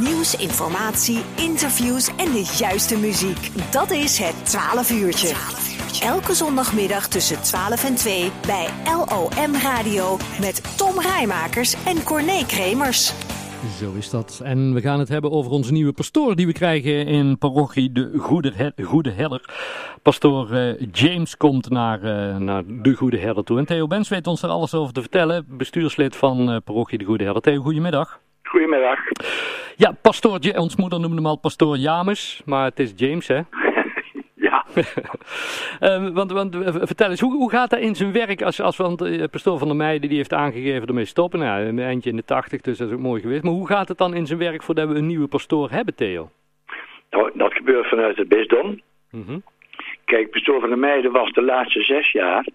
Nieuws, informatie, interviews en de juiste muziek. Dat is het 12 uurtje. Elke zondagmiddag tussen 12 en 2 bij LOM Radio met Tom Rijmakers en Corné Kremers. Zo is dat. En we gaan het hebben over onze nieuwe pastoor die we krijgen in parochie de Goede, Her Goede Herder. Pastoor uh, James komt naar, uh, naar de Goede Herder toe. En Theo Bens weet ons er alles over te vertellen. Bestuurslid van uh, parochie de Goede Herder. Theo, goedemiddag. Goedemiddag. Ja, pastoor, ons moeder noemde hem al pastoor James, maar het is James, hè? ja. uh, want, want vertel eens, hoe, hoe gaat dat in zijn werk? Als, als want uh, pastoor van der Meijden die heeft aangegeven ermee stoppen. Nou, een eindje in de tachtig, dus dat is ook mooi geweest. Maar hoe gaat het dan in zijn werk voordat we een nieuwe pastoor hebben, Theo? Nou, dat gebeurt vanuit het bisdom. Mm -hmm. Kijk, pastoor van der Meijden was de laatste zes jaar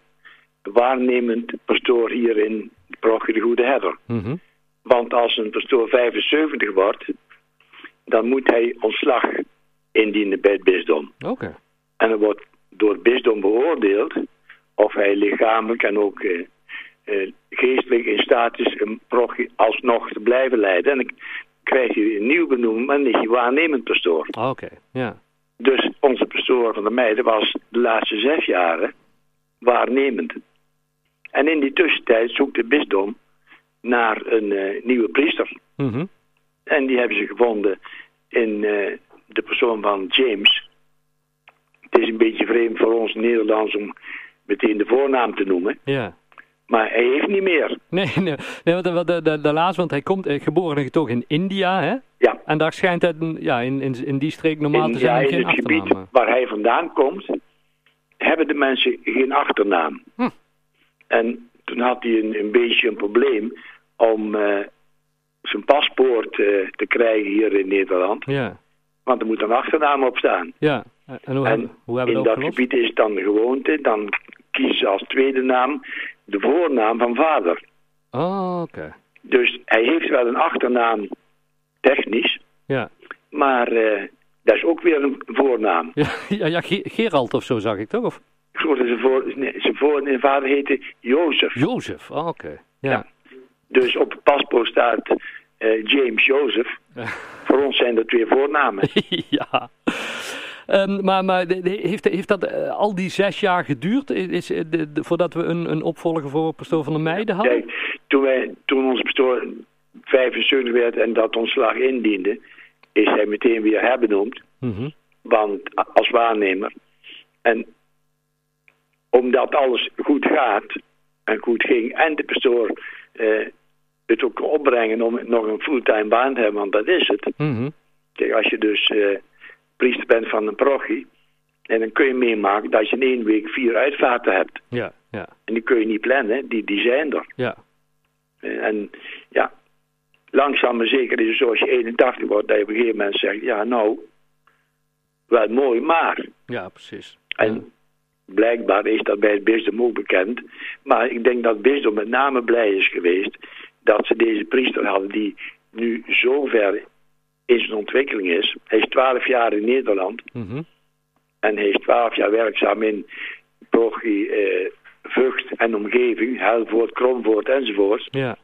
waarnemend pastoor hier in Parochie de Goede Herder. Mm -hmm. Want als een pastoor 75 wordt, dan moet hij ontslag indienen bij het bisdom. Oké. Okay. En dan wordt door het bisdom beoordeeld of hij lichamelijk en ook uh, uh, geestelijk in staat is een prochie alsnog te blijven leiden. En dan krijgt hij een nieuw benoeming, maar dan is hij waarnemend pastoor. Oké, okay. ja. Dus onze pastoor van de meiden was de laatste zes jaren waarnemend. En in die tussentijd zoekt het bisdom naar een uh, nieuwe priester. Mm -hmm. En die hebben ze gevonden in uh, de persoon van James. Het is een beetje vreemd voor ons Nederlands om meteen de voornaam te noemen. Ja. Maar hij heeft niet meer. Nee, nee, nee want de, de, de laatste, want hij komt eh, geboren en getogen in India, hè? Ja. En daar schijnt het ja, in, in, in die streek normaal in, te zijn ja, in het achternaam. gebied waar hij vandaan komt, hebben de mensen geen achternaam. Hm. En toen had hij een, een beetje een probleem om uh, zijn paspoort uh, te krijgen hier in Nederland. Ja. Want er moet een achternaam op staan. Ja, en hoe, en hebben, hoe hebben in dat gebied is het dan de gewoonte, dan kiezen ze als tweede naam de voornaam van vader. Oh, oké. Okay. Dus hij heeft wel een achternaam technisch, Ja. maar uh, dat is ook weer een voornaam. Ja, ja, ja Ge- Gerald of zo zag ik toch? Of? Ik geloof dat zijn, voor, nee, zijn, voor, zijn vader heette Jozef. Jozef, oh, oké. Ja. Ja. Dus op het paspoort staat uh, James Jozef. Voor ons zijn dat twee voornamen. ja. Um, maar maar de, de, heeft, heeft dat uh, al die zes jaar geduurd is, de, de, voordat we een, een opvolger voor pastoor van der Meijden hadden? Kijk, toen, wij, toen onze pastoor 75 werd en dat ontslag indiende, is hij meteen weer herbenoemd. Mm -hmm. Want als waarnemer. En omdat alles goed gaat en goed ging en de pastoor uh, opbrengen om nog een fulltime baan te hebben, want dat is het. Mm -hmm. Kijk, als je dus uh, priester bent van een parochie, en dan kun je meemaken dat je in één week vier uitvaarten hebt. Ja, ja. En die kun je niet plannen, die, die zijn er. Ja. Uh, en ja, langzaam maar zeker is het zo als je 81 wordt, dat je op een gegeven moment zegt, ja nou, wel mooi, maar. Ja, precies. En ja. blijkbaar is dat bij het bisdom ook bekend. Maar ik denk dat het bisdom met name blij is geweest dat ze deze priester hadden die nu zo ver in zijn ontwikkeling is. Hij is twaalf jaar in Nederland. Mm -hmm. En hij is twaalf jaar werkzaam in Progie, eh, Vught en omgeving. Helvoort, Kromvoort enzovoort. Ja.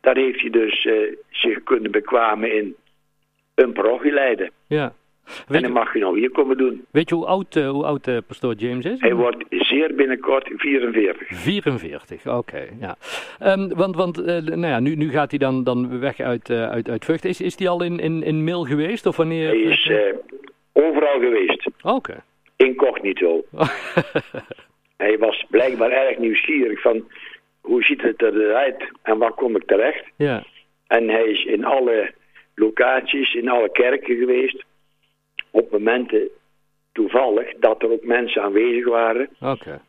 Daar heeft hij dus eh, zich kunnen bekwamen in een parochie leiden. Ja. Weet en dan mag je nou hier komen doen. Weet je hoe oud, uh, hoe oud uh, pastoor James is? Hij wordt zeer binnenkort 44. 44, oké. Okay, ja. um, want want uh, nou ja, nu, nu gaat hij dan, dan weg uit, uit, uit Vught. Is, is hij al in, in, in Mil geweest? Of wanneer? Hij is overal geweest. Oké. Okay. Incognito. hij was blijkbaar erg nieuwsgierig van hoe ziet het eruit en waar kom ik terecht. Ja. En hij is in alle locaties, in alle kerken geweest op momenten toevallig dat er ook mensen aanwezig waren. Oké. Okay.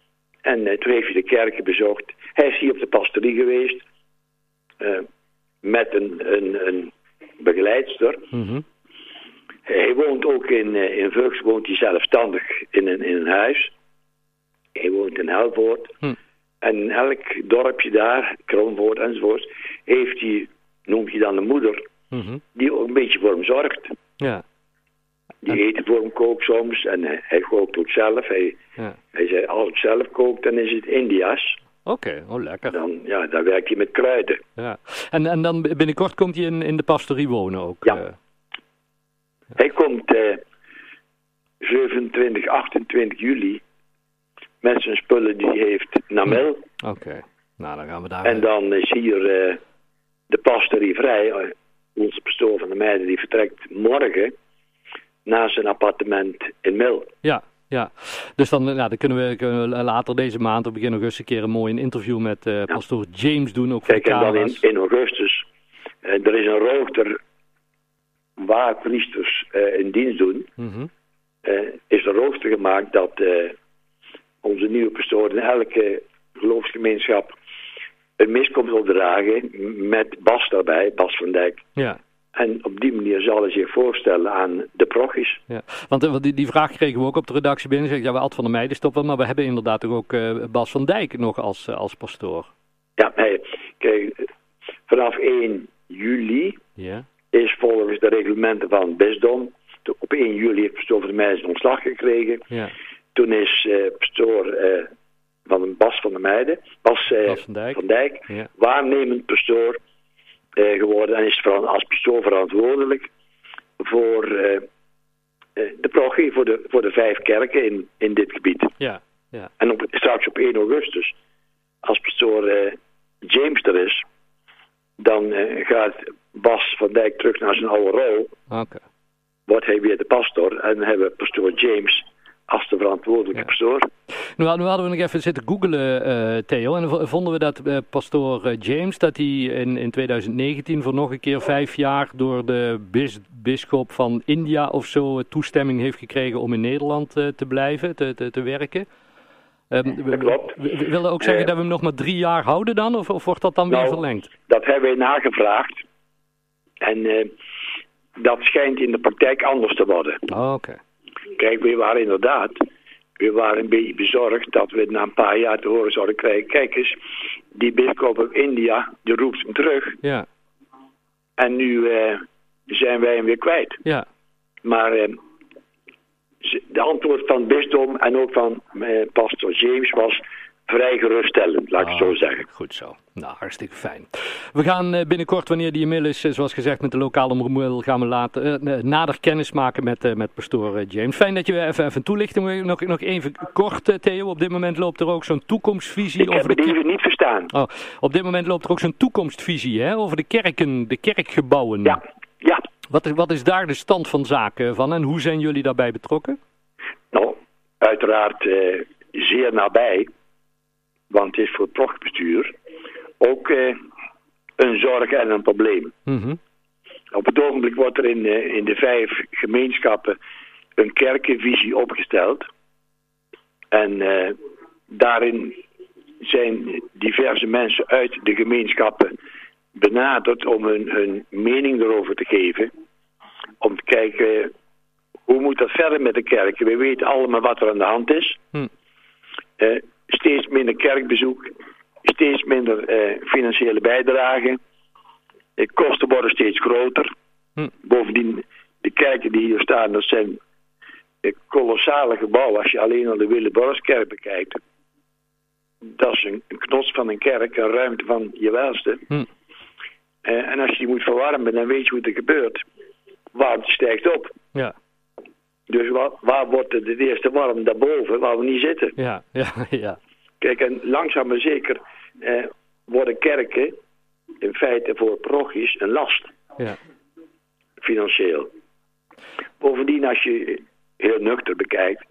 En uh, toen heeft hij de kerken bezocht. Hij is hier op de pastorie geweest. Uh, met een, een, een begeleidster. Mm -hmm. Hij woont ook in, uh, in woont hij zelfstandig in een, in een huis. Hij woont in Helvoort. Hm. En in elk dorpje daar, Kronvoort enzovoort, heeft hij, noemt hij dan de moeder, mm -hmm. die ook een beetje voor hem zorgt. Ja. Die en... eten voor hem kookt soms en hij, hij kookt ook zelf. Hij, ja. hij zei, als ik zelf kook, dan is het India's. Oké, okay. oh lekker. Dan, ja, dan werkt hij met kruiden. Ja. En, en dan binnenkort komt hij in, in de pastorie wonen ook? Ja. Uh... Hij komt eh, 27, 28 juli met zijn spullen die hij heeft naar Mel. Oké, nou dan gaan we daar... En dan is hier eh, de pastorie vrij. Eh, onze pastoor van de meiden die vertrekt morgen naar zijn appartement in Mil. Ja, ja, dus dan, nou, dan kunnen, we, kunnen we later deze maand, op begin augustus, een keer een mooi interview met uh, pastoor James doen. Ook Kijk, en dan in, in augustus, uh, er is een rooster waar priesters uh, in dienst doen. Mm -hmm. is een rooster gemaakt dat onze nieuwe pastoor in elke geloofsgemeenschap een mis komt opdragen met Bas daarbij, Bas van Dijk. Ja. En op die manier zal hij zich voorstellen aan de progjes. Ja, want die, die vraag kregen we ook op de redactie binnen. Zeg, ja, we Ad van der Meijden stoppen, maar we hebben inderdaad ook uh, Bas van Dijk nog als, uh, als pastoor. Ja, nee, kijk, vanaf 1 juli ja. is volgens de reglementen van het bisdom... Op 1 juli heeft pastoor van der Meijden ontslag gekregen. Ja. Toen is uh, pastoor van Bas van der Meijden, Bas, Bas van Dijk, van Dijk ja. waarnemend pastoor geworden en is als pastoor verantwoordelijk voor uh, uh, de parochie, voor de, voor de vijf kerken in, in dit gebied. Ja, ja. En op, straks op 1 augustus, als pastoor James er is, dan gaat Bas van Dijk terug naar zijn oude rol. Okay. Wordt hij weer de pastor en dan hebben we pastoor James als de verantwoordelijke Ja. pastoor. Nu, hadden- nu hadden we nog even zitten googelen, eh, Theo. En vonden we dat eh, pastoor eh, James, dat hij in, in 2019 voor nog een keer vijf jaar door de bis, bisschop van India of zo toestemming heeft gekregen om in Nederland te blijven, te, te, te werken. We- Dat klopt. We willen ook zeggen dat we hem nog maar drie jaar houden dan, of, of wordt dat dan weer Nou, verlengd? Dat hebben wij nagevraagd. En dat schijnt in de praktijk anders te worden. Oh, Oké. Kijk, we waren inderdaad, we waren een beetje bezorgd dat we na een paar jaar te horen zouden krijgen. Kijk eens, die bischop uit India, die roept hem terug. Ja, En nu eh, zijn wij hem weer kwijt. ja. Maar eh, de antwoord van het bisdom en ook van eh, pastor James was vrij geruststellend, laat ik het zo Ah, zeggen. Goed zo. Nou, hartstikke fijn. We gaan eh, binnenkort, wanneer die e-mail is, eh, zoals gezegd, met de lokale omroep, gaan we later, eh, nader kennis maken met, eh, met pastoor eh, James. Fijn dat je weer even, even toelichting. Nog, nog even kort, eh, Theo. Op dit moment loopt er ook zo'n toekomstvisie Ik heb over de het even niet verstaan. Oh, op dit moment loopt er ook zo'n toekomstvisie hè, over de kerken, de kerkgebouwen. Ja, ja. Wat, is, wat is daar de stand van zaken van en hoe zijn jullie daarbij betrokken? Nou, uiteraard eh, zeer nabij. Want het is voor het prochtbestuur ook eh, een zorg en een probleem. Mhm. Op het ogenblik wordt er in, eh, in de vijf gemeenschappen een kerkenvisie opgesteld. En eh, daarin zijn diverse mensen uit de gemeenschappen benaderd om hun, hun mening erover te geven. Om te kijken hoe moet dat verder met de kerken. We weten allemaal wat er aan de hand is. Hm. Eh, steeds minder kerkbezoek, steeds minder eh, financiële bijdrage. De kosten worden steeds groter. Hm. Bovendien, de kerken die hier staan, dat zijn kolossale gebouwen. Als je alleen al de Willeborgskerk bekijkt. Dat is een, een knots van een kerk, een ruimte van je welste. Hm. Eh, en als je die moet verwarmen, dan weet je hoe het er gebeurt. Warmte stijgt op. Ja, Dus waar, waar wordt het het eerste warm? Daarboven, waar we niet zitten. ja, ja, ja. Kijk, en langzaam maar zeker eh, worden kerken in feite voor parochies een last, ja. financieel. Bovendien, als je heel nuchter bekijkt,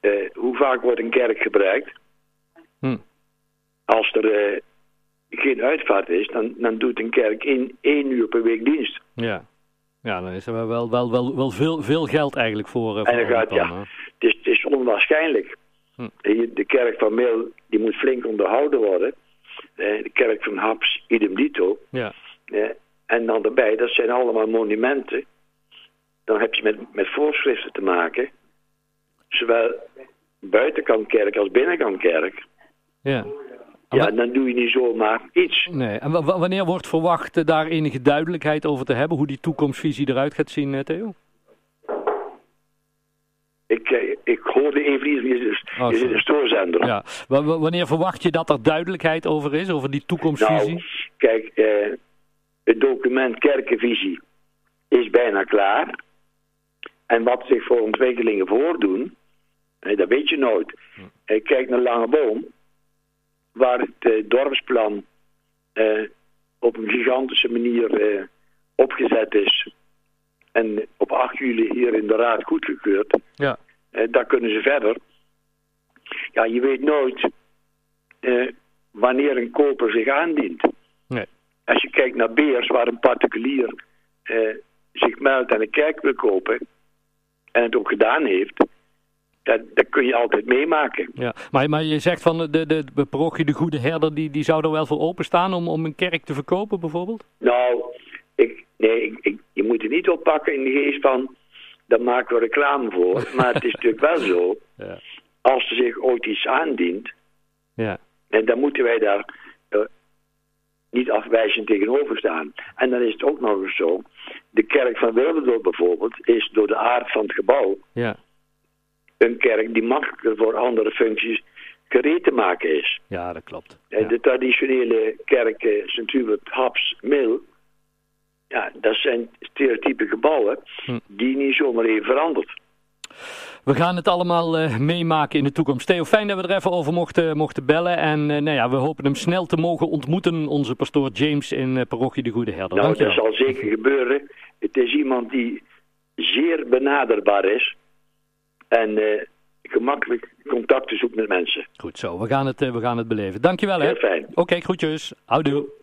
eh, hoe vaak wordt een kerk gebruikt? Hm. Als er eh, geen uitvaart is, dan, dan doet een kerk in één uur per week dienst. Ja. Ja, dan is er wel, wel, wel, wel veel, veel geld eigenlijk voor. eh, En dan gaat, ja, het is, het is onwaarschijnlijk. Hm. De kerk van Meel, die moet flink onderhouden worden. Eh, De kerk van Haps, idem dito. Ja, Eh, En dan daarbij, dat zijn allemaal monumenten. Dan heb je met, met voorschriften te maken. Zowel buitenkant kerk als binnenkant kerk. ja. Ja, dan doe je niet zomaar iets. Nee. En wa- wa- wanneer wordt verwacht eh, daar enige duidelijkheid over te hebben? Hoe die toekomstvisie eruit gaat zien, eh, Theo? Ik, eh, ik hoorde even iets, je Oh, zit sorry. een stoorzender. Ja. Wa- wa- wanneer verwacht je dat er duidelijkheid over is, over die toekomstvisie? Nou, kijk, eh, het document Kerkenvisie is bijna klaar. En wat zich voor ontwikkelingen voordoen, dat weet je nooit. Kijk naar Langeboom, waar het dorpsplan op een gigantische manier opgezet is. En op 8 juli hier in de raad goedgekeurd. Ja. daar kunnen ze verder. Ja, je weet nooit wanneer een koper zich aandient. Nee. Als je kijkt naar Beers, waar een particulier eh, zich meldt en een kerk wil kopen, en het ook gedaan heeft, dat, dat kun je altijd meemaken. Ja, maar, maar je zegt van de, de, de parochie De Goede Herder, die, die zou er wel voor openstaan om, om een kerk te verkopen bijvoorbeeld? Nou, ik, nee, ik, ik, je moet het niet oppakken in de geest van, daar maken we reclame voor. Maar het is natuurlijk wel zo, ja. als er zich ooit iets aandient, ja. en dan moeten wij daar uh, niet afwijzend tegenover staan. En dan is het ook nog eens zo, de kerk van Wilderdoor bijvoorbeeld, is door de aard van het gebouw ja. Een kerk die makkelijker voor andere functies gereed te maken is. Ja, dat klopt. Ja. De traditionele kerk uh, Sint-Hubert, Haps, Mil, ja, dat zijn stereotype gebouwen hm. die niet zomaar even veranderd. We gaan het allemaal uh, meemaken in de toekomst. Theo, fijn dat we er even over mochten, mochten bellen. En uh, nou ja, we hopen hem snel te mogen ontmoeten, onze pastoor James in uh, parochie De Goede Herder. Nou, Dankjewel. dat zal zeker gebeuren. Het is iemand die zeer benaderbaar is. En gemakkelijk contacten zoekt met mensen. Goed zo, we gaan het, we gaan het beleven. Dankjewel hè. Heel fijn. Oké, okay, groetjes. Houdoe.